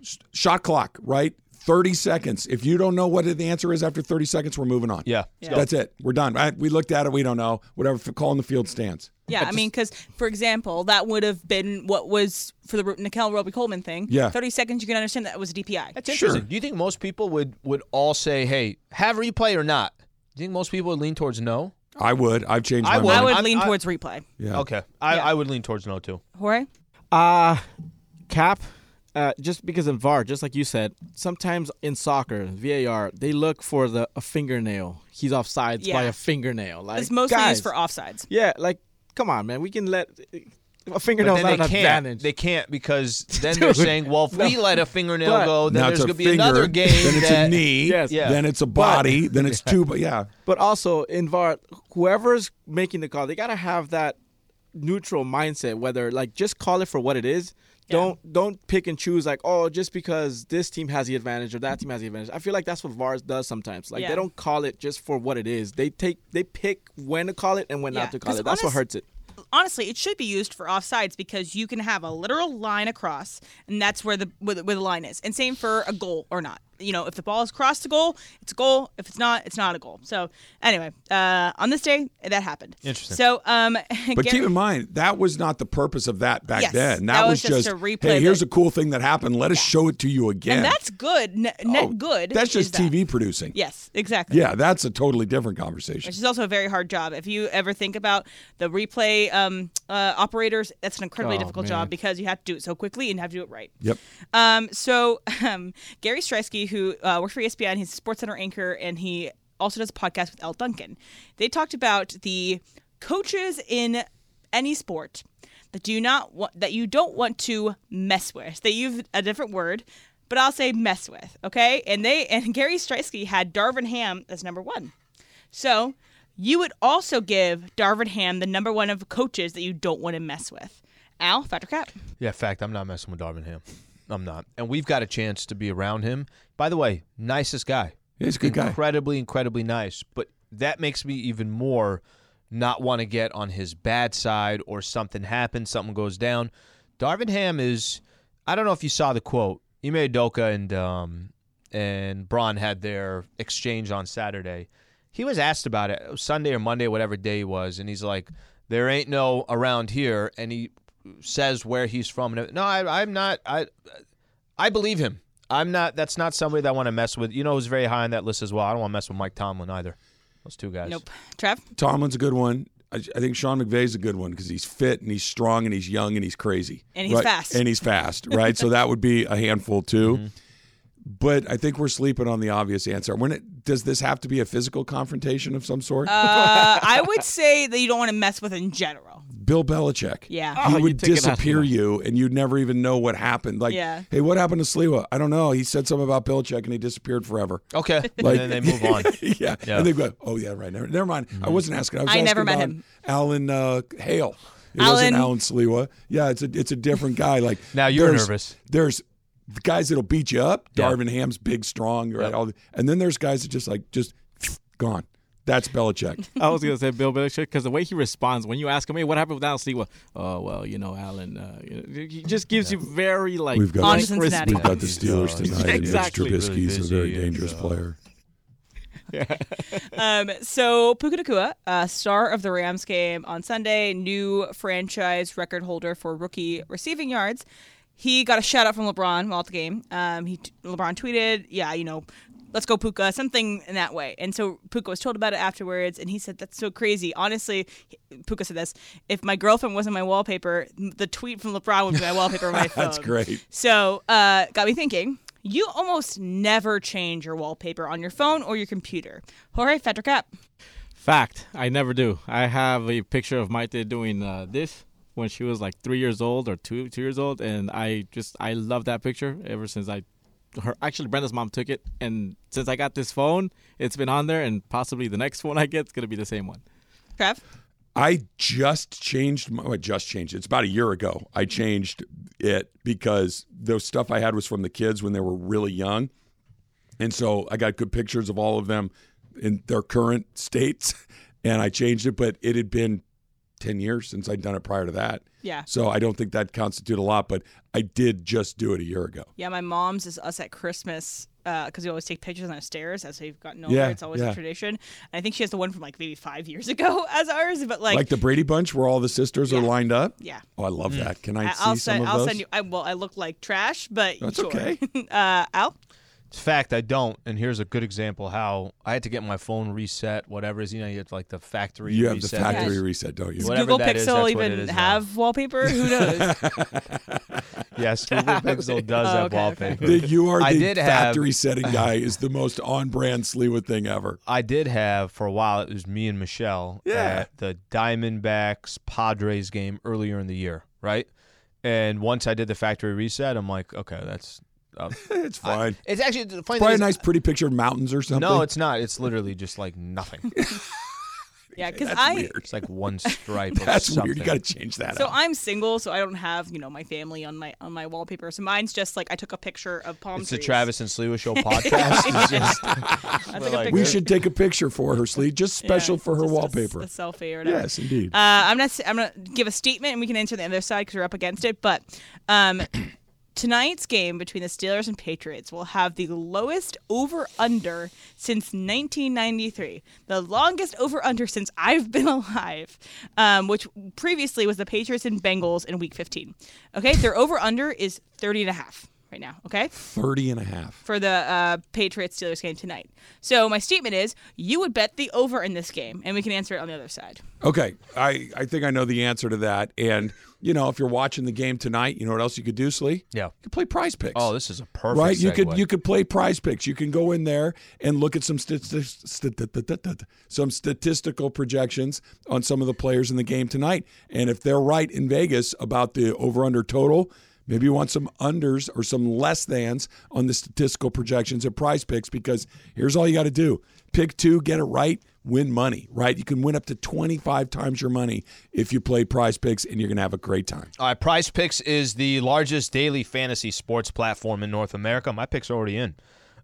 S- Shot clock, right? 30 seconds. If you don't know what the answer is after 30 seconds, we're moving on. Yeah. That's it. We're done. I, we looked at it. We don't know. Whatever. f- Call in the field stands. Yeah, I, mean, because for example, that would have been what was for the Ro- Nickell Robey-Coleman thing. Yeah. thirty seconds, you can understand that was a DPI. That's interesting. Do you think most people would would all say, "Hey, have replay or not"? Do you think most people would lean towards no? I would. I've changed I my would. I mind. would I'm- lean I- towards replay. Yeah. Okay, I, Yeah. I would lean towards no too. Jorge, Uh cap. Uh, just because in VAR, just like you said, sometimes in soccer, VAR, they look for the a fingernail. He's offsides by a fingernail. Like it's mostly guys, used for offsides. Yeah, like come on, man. We can let a But fingernail then not they an can't. advantage. They can't because <laughs> then they're saying, "Well, if we let a fingernail But- go, then now there's it's a going to be finger, another game Then it's that a knee. Yes. Yeah. Then it's a But- body. then it's two. But yeah. But also in VAR, whoever's making the call, they gotta have that neutral mindset. Whether like just call it for what it is. Don't don't pick and choose like oh just because this team has the advantage or that team has the advantage. I feel like that's what VARs does sometimes. Like Yeah. they don't call it just for what it is. They take they pick when to call it and when Yeah, not to call it. That's what hurts it. honestly, it should be used for offsides because you can have a literal line across, and that's where the where the, where the line is. And same for a goal or not. You know, if the ball is crossed the goal, it's a goal. If it's not, it's not a goal. So anyway, uh, on this day, that happened. Interesting. So, um, <laughs> But Gary- keep in mind, that was not the purpose of that back Yes, then. That, that was, was just to replay hey, here's the- a cool thing that happened. Let us show it to you again. and that's good. Net, net Oh, good. That's is just that. TV producing. Yes, exactly. Yeah, that's a totally different conversation. which is also a very hard job. If you ever think about the replay um, uh, operators, that's an incredibly Oh, difficult man. job because you have to do it so quickly and have to do it right. Yep. Um, so <laughs> um, Gary Striewski, who uh, works for ESPN, he's a Sports Center anchor, and he also does a podcast with Elle Duncan. They talked about the coaches in any sport that do not want that you don't want to mess with. They use a different word, but I'll say mess with. Okay, and they and <laughs> Gary Striewski had Darvin Ham as number one. So you would also give Darvin Ham the number one of coaches that you don't want to mess with. Al, fact or cap. Yeah, fact, I'm not messing with Darvin Ham. I'm not. And we've got a chance to be around him. By the way, nicest guy. He's a good guy. Incredibly, incredibly nice. But that makes me even more not want to get on his bad side or something happens, something goes down. Darvin Ham is. I don't know if you saw the quote. Ime Udoka and um, and Bron had their exchange on Saturday. He was asked about it Sunday or Monday, whatever day it was, and he's like, "There ain't no around here," and he says where he's from. No, I, I'm not. I I believe him. I'm not. That's not somebody that I want to mess with. You know, who's very high on that list as well. I don't want to mess with Mike Tomlin either. Those two guys. Nope. Trev? Tomlin's a good one. I, I think Sean McVay's a good one because he's fit and he's strong and he's young and he's crazy And he's right? fast. and he's fast, right? so that would be a handful too. Mm-hmm. But I think we're sleeping on the obvious answer. When it does this have to be a physical confrontation of some sort? Uh, I would say that you don't want to mess with in general. Bill Belichick. Yeah. he Oh, would take it out disappear of you, and you'd never even know what happened. Like, Yeah. hey, what happened to Sliwa? I don't know. He said something about Belichick, and he disappeared forever. Okay. Like- and then they move on. <laughs> yeah. Yeah. And they go, oh yeah, right. Never, never mind. I wasn't asking. I was I asking never met him. Alan uh, Hale. It Alan- wasn't Alan Sliwa. Yeah, it's a it's a different guy. Like Now you're there's- nervous. There's guys that'll beat you up. Yeah. Darvin Ham's big, strong, right? Yep. All the, and then there's guys that just like just <sniffs> gone. That's Belichick. <laughs> I was gonna say Bill Belichick because the way he responds when you ask him, "Hey, what happened with Alan Sliwa?" Oh well, you know, Alan. Uh, you know, he just gives you very like We've got On to nice Cincinnati. We've got the Steelers tonight. and Exactly. Mitch Really Trubisky's a very dangerous and, uh, player. <laughs> <laughs> Um, so Puka Nacua, uh, star of the Rams game on Sunday, new franchise record holder for rookie receiving yards. He got a shout out from LeBron while at the game. Um, he LeBron tweeted, "Yeah, you know, let's go Puka," something in that way. And so Puka was told about it afterwards, and he said, "That's so crazy." Honestly, Puka said this: "If my girlfriend wasn't my wallpaper, the tweet from LeBron would be my wallpaper on my <laughs> phone." That's great. So, uh, got me thinking. You almost never change your wallpaper on your phone or your computer. Jorge fact or cap. Fact, I never do. I have a picture of Maite doing uh, this when she was like three years old or two two years old, and I just I love that picture ever since I. Her actually, Brenda's mom took it, and since I got this phone, it's been on there, and possibly the next <laughs> phone I get is gonna be the same one. Trev. I just changed my. I just changed. it. It's about a year ago. I mm-hmm. changed it because the stuff I had was from the kids when they were really young, and so I got good pictures of all of them in their current <laughs> states, and I changed it. But it had been ten years since I'd done it prior to that, Yeah. so I don't think that constituted a lot. But I did just do it a year ago. Yeah, my mom's is us at Christmas because we always take pictures on the stairs as we've gotten older. Yeah, it's always yeah. a tradition. And I think she has the one from like maybe five years <laughs> ago as ours, but like, Like, the Brady Bunch, where all the sisters are lined up. yeah. Oh, I love that. Can I, I- see I'll some send. of I'll those? send you. I, well, I look like trash, but That's sure. okay. <laughs> uh, Al. It's fact, I don't. And here's a good example how I had to get my phone reset, whatever is, You know, you have like the factory You have the reset. factory Yes. reset, don't you? Does Whatever Google that is, Pixel that's what even it is now. have wallpaper? Who <laughs> knows? <laughs> Yes, Google <laughs> Pixel does Oh, have okay, okay. wallpaper. The, you are I the did have- factory setting guy is the most on brand Sliwa thing ever. I did have for a while. It was me and Michelle Yeah. at the Diamondbacks Padres game earlier in the year, right? And once I did the factory reset, I'm like, okay, that's. Uh, <laughs> It's fine. it's actually the funny Probably a thing nice, pretty picture of mountains or something. No, it's not. It's literally just like nothing. <laughs> yeah, because That's I. weird. It's like one stripe. <laughs> of That's something. weird. You got to change that So up. I'm single, so I don't have you know my family on my on my wallpaper. So mine's just like I took a picture of palm It's the. Travis and Sliwa Show podcast. Just, I like- we should take a picture for her, Slee, just Yeah, special for her just a- wallpaper. A, selfie or whatever. yes, indeed. Uh, I'm not. I'm gonna give a statement, and we can answer the other side because we're up against it. But um, tonight's game between the Steelers and Patriots will have the lowest over under since 1993, the longest over under since I've <laughs> been alive, um, which previously was the Patriots and Bengals in Week 15. Okay, their over under is 30 and a half right now. Okay. 30 and a half. for the uh, Patriots Steelers game tonight. So my statement is you would bet the over in this game, and we can answer it on the other side. Okay, I, I think I know the answer to that. And, you know, if you're watching the game tonight, you know what else you could do, Slee? yeah. You could play prize picks. Oh, this is a perfect. right? You could you could play prize picks. You can go in there and look at some stati- stati- some statistical projections on some of the players in the game tonight. And if they're right in Vegas about the over under total, Maybe you want some unders or some less thans on the statistical projections at prize picks because here's all you got to do pick two, get it right, win money, right? You can win up to 25 times your money if you play prize picks and you're going to have a great time. All right, Prize Picks is the largest daily fantasy sports platform in North America. My picks are already in.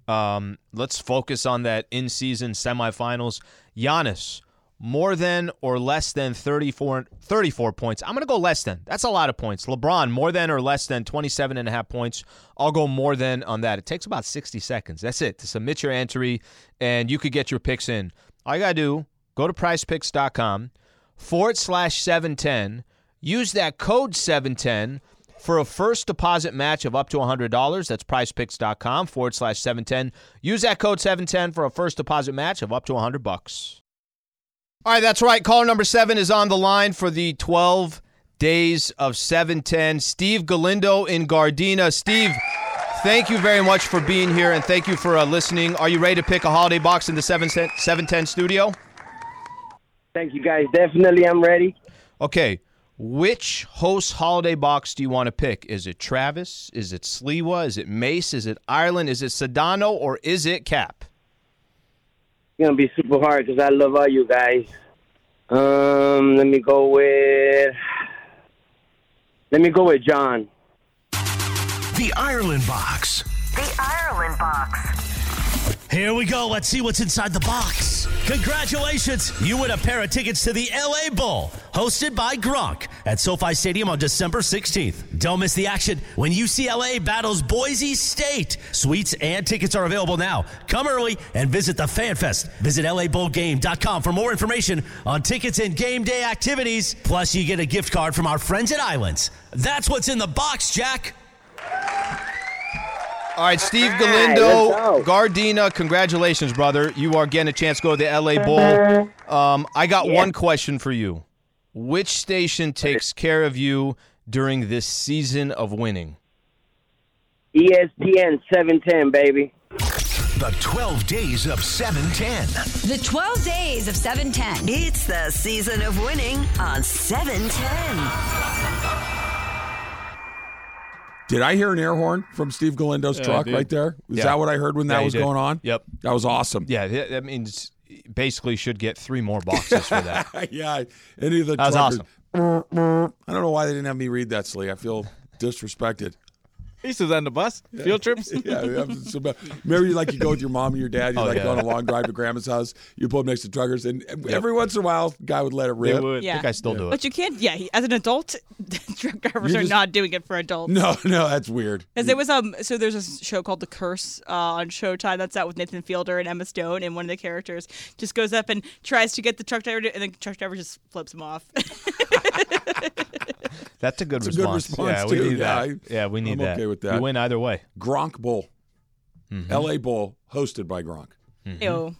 Um, let's focus on that in-season semifinals. Giannis, more than or less than 34, 34 points. I'm going to go less than. That's a lot of points. LeBron, more than or less than 27 and a half points. I'll go more than on that. It takes about 60 seconds. That's it to submit your entry, and you could get your picks in. All you got to do, go to prizepicks.com forward slash 710. Use that code 710 for a first deposit match of up to $100. That's prizepicks.com forward slash 710. Use that code 710 for a first deposit match of up to 100 bucks. All right, that's right. Caller number seven is on the line for the 12 days of 710. Steve Galindo in Gardena. Steve, thank you very much for being here and thank you for uh, listening. Are you ready to pick a holiday box in the 7, 710 studio? Thank you, guys. Definitely, I'm ready. Okay. Which host holiday box do you want to pick? Is it Travis? Is it Sliwa? Is it Mace? Is it Ireland? Is it Sedano? Or is it Cap? It's gonna be super hard because I love all you guys. Um, let me go with. Let me go with John. The Ireland Box. The Ireland Box. Here we go. Let's see what's inside the box. Congratulations. You win a pair of tickets to the LA Bowl, hosted by Gronk at SoFi Stadium on December 16th. Don't miss the action when UCLA battles Boise State. Suites and tickets are available now. Come early and visit the Fan Fest. Visit LABowlGame.com for more information on tickets and game day activities. Plus, you get a gift card from our friends at Islands. That's what's in the box, Jack. All right, Steve Galindo, let's. Gardena, congratulations, brother. You are getting a chance to go to the LA Bowl. Um, I got Yeah. one question for you. Which station takes care of you during this season of winning? ESPN 710, baby. The 12 days of 710. The 12 days of 710. It's the season of winning on 710. Did I hear an air horn from Steve Galindo's Yeah, truck dude. right there? Is Yeah. that what I heard when that you was going on? Yep. That was awesome. Yeah, that that means basically should get three more boxes for that. <laughs> yeah. Any of the That was awesome. I don't know why they didn't have me read that, Slee. I feel disrespected. He used to on the bus, field trips. <laughs> yeah, I'm so bad. remember you like you go with your mom and your dad. You Oh, like yeah. go on a long drive to grandma's house. You pull up next to truckers, and every once in a while, guy would let it rip. would. Yeah. I think I still do it. But you can't. Yeah, he, as an adult, <laughs> truck drivers You are not doing it for adults. No, <laughs> no, that's weird. Because there was um, so there's a show called The Curse uh, on Showtime that's out with Nathan Fielder and Emma Stone, and one of the characters just goes up and tries to get the truck driver, to, and the truck driver just flips him off. That's a good That's a good response. response, yeah, we too. need Yeah, that. I- yeah, we need I'm that. okay with that. You win either way. Gronk Bowl, Mm-hmm. L.A. Bowl, hosted by Gronk. Ew,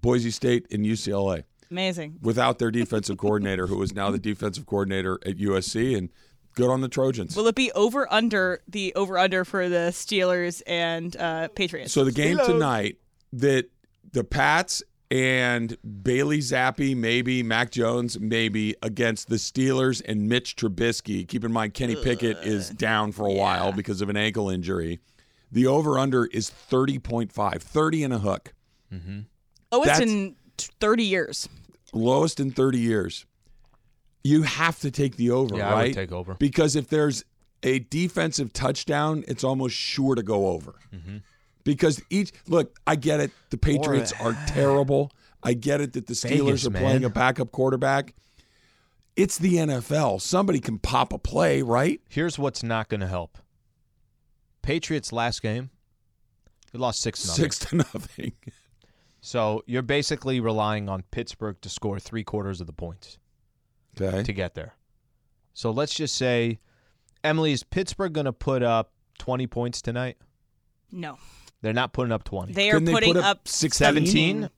Boise State and UCLA, amazing. without their <laughs> defensive coordinator, who is now the defensive coordinator at USC, and good on the Trojans. Will it be over under the over under for the Steelers and uh, Patriots? So the game tonight that the Pats and Bailey Zappe, maybe Mac Jones, maybe against the Steelers and Mitch Trubisky. Keep in mind Kenny Pickett is down for a while because of an ankle injury. The over under is 30.5, 30 and a hook. oh, it's that's- in 30 years. Lowest in 30 years. You have to take the over, Yeah, I would right? take over. Because if there's a defensive touchdown, it's almost sure to go over. Mm-hmm. Because each look, I get it. The Patriots are terrible. I get it that the Steelers Vegas, are playing man. a backup quarterback. It's the NFL. Somebody can pop a play, right? Here's what's not going to help. Patriots last game, they lost six nothing. Six to <laughs> nothing. So you're basically relying on Pittsburgh to score three quarters of the points Okay. to get there. So let's just say, Emily, is Pittsburgh going to put up 20 points tonight? No, They're not putting up 20. they are Couldn't they putting put up up 16? 17? What'd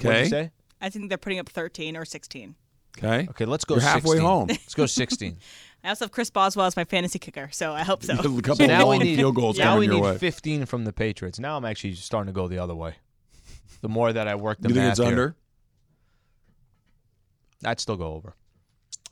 Okay. you say? I think they're putting up 13 or 16. Okay. Okay, let's go You're halfway 16. home. Let's go 16. <laughs> I also have Chris Boswell as my fantasy kicker, so I hope so. <laughs> A couple So of now we long need field goals now coming we your need way. 15 from the Patriots. Now I'm actually starting to go the other way. The more that I work the You think math it's here, under? I'd still go over.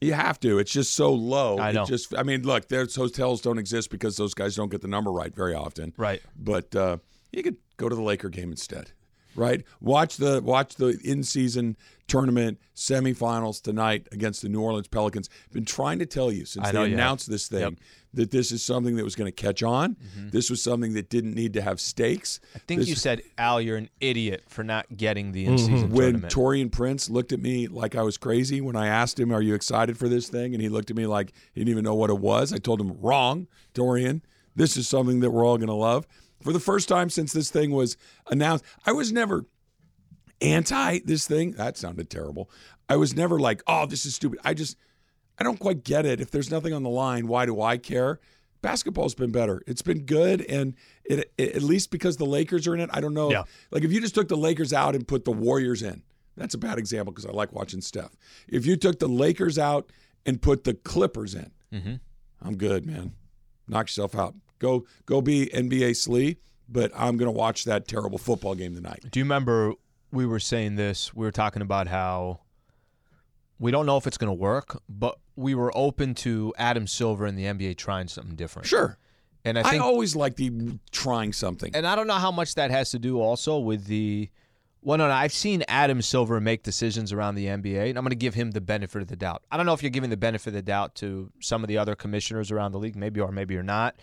You have to. It's just so low. I It know. just. I mean, look, those hotels don't exist because those guys don't get the number right very often. Right. But uh, you could go to the Laker game instead. Right. Watch the watch the in season tournament semifinals tonight against the New Orleans Pelicans. Been trying to tell you since they know you have. announced this thing that this is something that was going to catch on. Mm-hmm. This was something that didn't need to have stakes. I think This- you said Al, you're an idiot for not getting the in-season mm-hmm. when tournament. Taurean Prince looked at me like I was crazy when I asked him, "Are you excited for this thing?" and he looked at me like he didn't even know what it was. I told him, "Wrong, Taurean. This is something that we're all going to love." For the first time since this thing was announced, I was never anti this thing. That sounded terrible. I was never like, "Oh, this is stupid." I just I don't quite get it. If there's nothing on the line, why do I care? Basketball's been better. It's been good, and it, it- at least because the Lakers are in it. I don't know. Yeah. Like if you just took the Lakers out and put the Warriors in, that's a bad example because I like watching Steph. If you took the Lakers out and put the Clippers in, Mhm. I'm good, man. Knock yourself out. Go go be NBA Slee, but I'm gonna watch that terrible football game tonight. Do you remember we were saying this? We were talking about how we don't know if it's going to work, but we were open to Adam Silver and the NBA trying something different. Sure. And I I, think always like the trying something. and I don't know how much that has to do also with the. Well, no, no, I've seen Adam Silver make decisions around the NBA, and I'm going to give him the benefit of the doubt. I don't know if you're giving the benefit of the doubt to some of the other commissioners around the league, maybe or maybe you're not.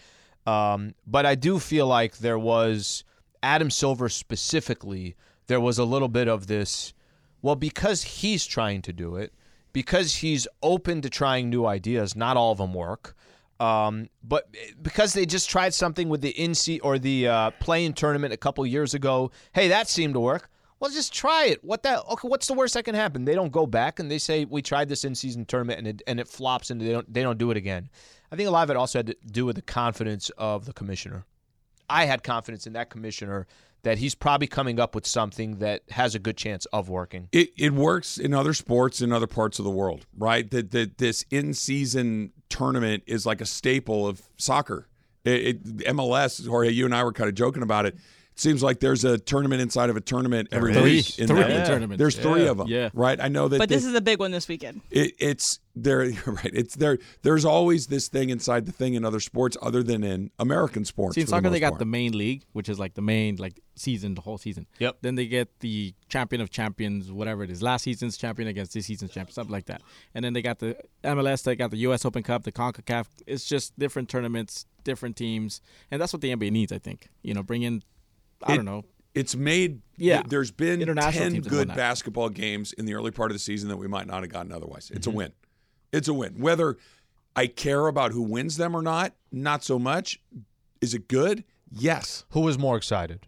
Um, but I do feel like there was Adam Silver specifically. There was a little bit of this. Well, because he's trying to do it, because he's open to trying new ideas. Not all of them work. Um, but because they just tried something with the in season or the uh, playing tournament a couple years ago, hey, that seemed to work. Well, just try it. What that? Okay, what's the worst that can happen? They don't go back and they say we tried this in-season tournament and it and it flops and they don't they don't do it again. I think a lot of it also had to do with the confidence of the commissioner. I had confidence in that commissioner that he's probably coming up with something that has a good chance of working. It, it works in other sports in other parts of the world, right? That that this in season tournament is like a staple of soccer. It, it, MLS, Jorge, you and I were kind of joking about it. It seems like there's a tournament inside of a tournament every Three- week. in three that. tournaments. There's three of them, Yeah. right? I know that. But this is a big one this weekend. it, it's there. <laughs> Right. It's there. There's always this thing inside the thing in other sports, other than in American sports. See, in for the they got part. the main league, which is like the main like season, the whole season. Yep. Then they get the champion of champions, whatever it is, last season's champion against this season's champion, something like that. And then they got the MLS, they got the U.S. Open Cup, the Concacaf. It's just different tournaments, different teams, and that's what the NBA needs, I think. You know, bring in, I It- don't know, It's made. Yeah. There's been International ten good basketball games in the early part of the season that we might not have gotten otherwise. It's Mm-hmm. a win. It's a win. Whether I care about who wins them or not, not so much. Is it good? Yes. Who was more excited?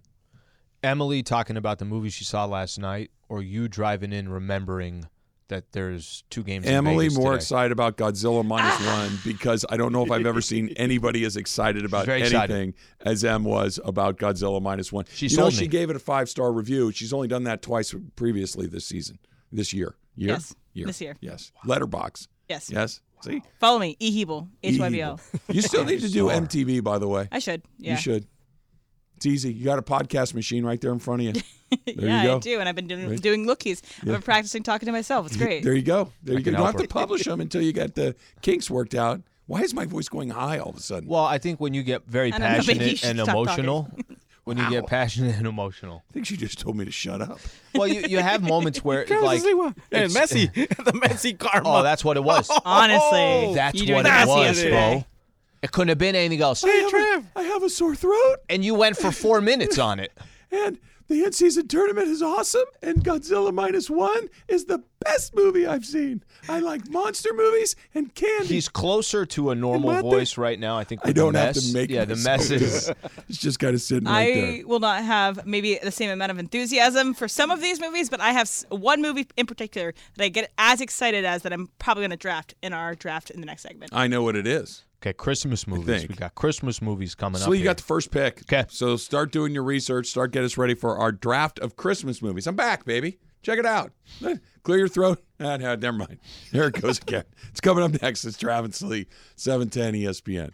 Emily talking about the movie she saw last night, or you driving in remembering that there's two games? in Emily Vegas more today? excited about Godzilla minus ah! one because I don't know if I've ever seen <laughs> anybody as excited about anything excited. as Em was about Godzilla minus one. She you know, sold she gave it a five star review. She's only done that twice previously this season, this year. Year? Yes, this year. Yes. Letterbox. Yes. Yes. See, Follow me, ehebel, H Y B O. You still need to do MTV, by the way. I should. Yeah. You should. It's easy. You got a podcast machine right there in front of you. <laughs> There yeah, you go. I do, and I've been doing, Right. doing lookies. I've Yeah. been practicing talking to myself. It's great. There you go. There I you go. can You don't help have to publish them until you get the kinks worked out. Why is my voice going high all of a sudden? Well, I think when you get very I know, passionate and emotional, when you get passionate and emotional. I think she just told me to shut up. Well, you, you have moments where <laughs> Carlos like Sliwa. and it's- Messi, <laughs> the messy karma. Oh, that's what it was. Honestly, oh. That's what doing it was, Messi bro. Today. It couldn't have been anything else. I have, a, I have a sore throat, And you went for four <laughs> minutes on it. and the end season tournament is awesome, and Godzilla minus one is the best movie I've seen. I like monster movies and candy. He's closer to a normal Am I voice right now. I think. I don't have mess. to make Yeah, the so mess is. <laughs> It's just kind of sitting right there. I will not have maybe the same amount of enthusiasm for some of these movies, but I have one movie in particular that I get as excited as that I'm probably going to draft in our draft in the next segment. I know what it is. Okay, Christmas movies. We got Christmas movies coming So up. So you here. got the first pick. Okay. So start doing your research. Start getting us ready for our draft of Christmas movies. I'm back, baby. Check it out. <laughs> Clear your throat. <laughs> Ah, no, never mind. There it goes again. It's coming up next. It's Travis Lee, 710 ESPN.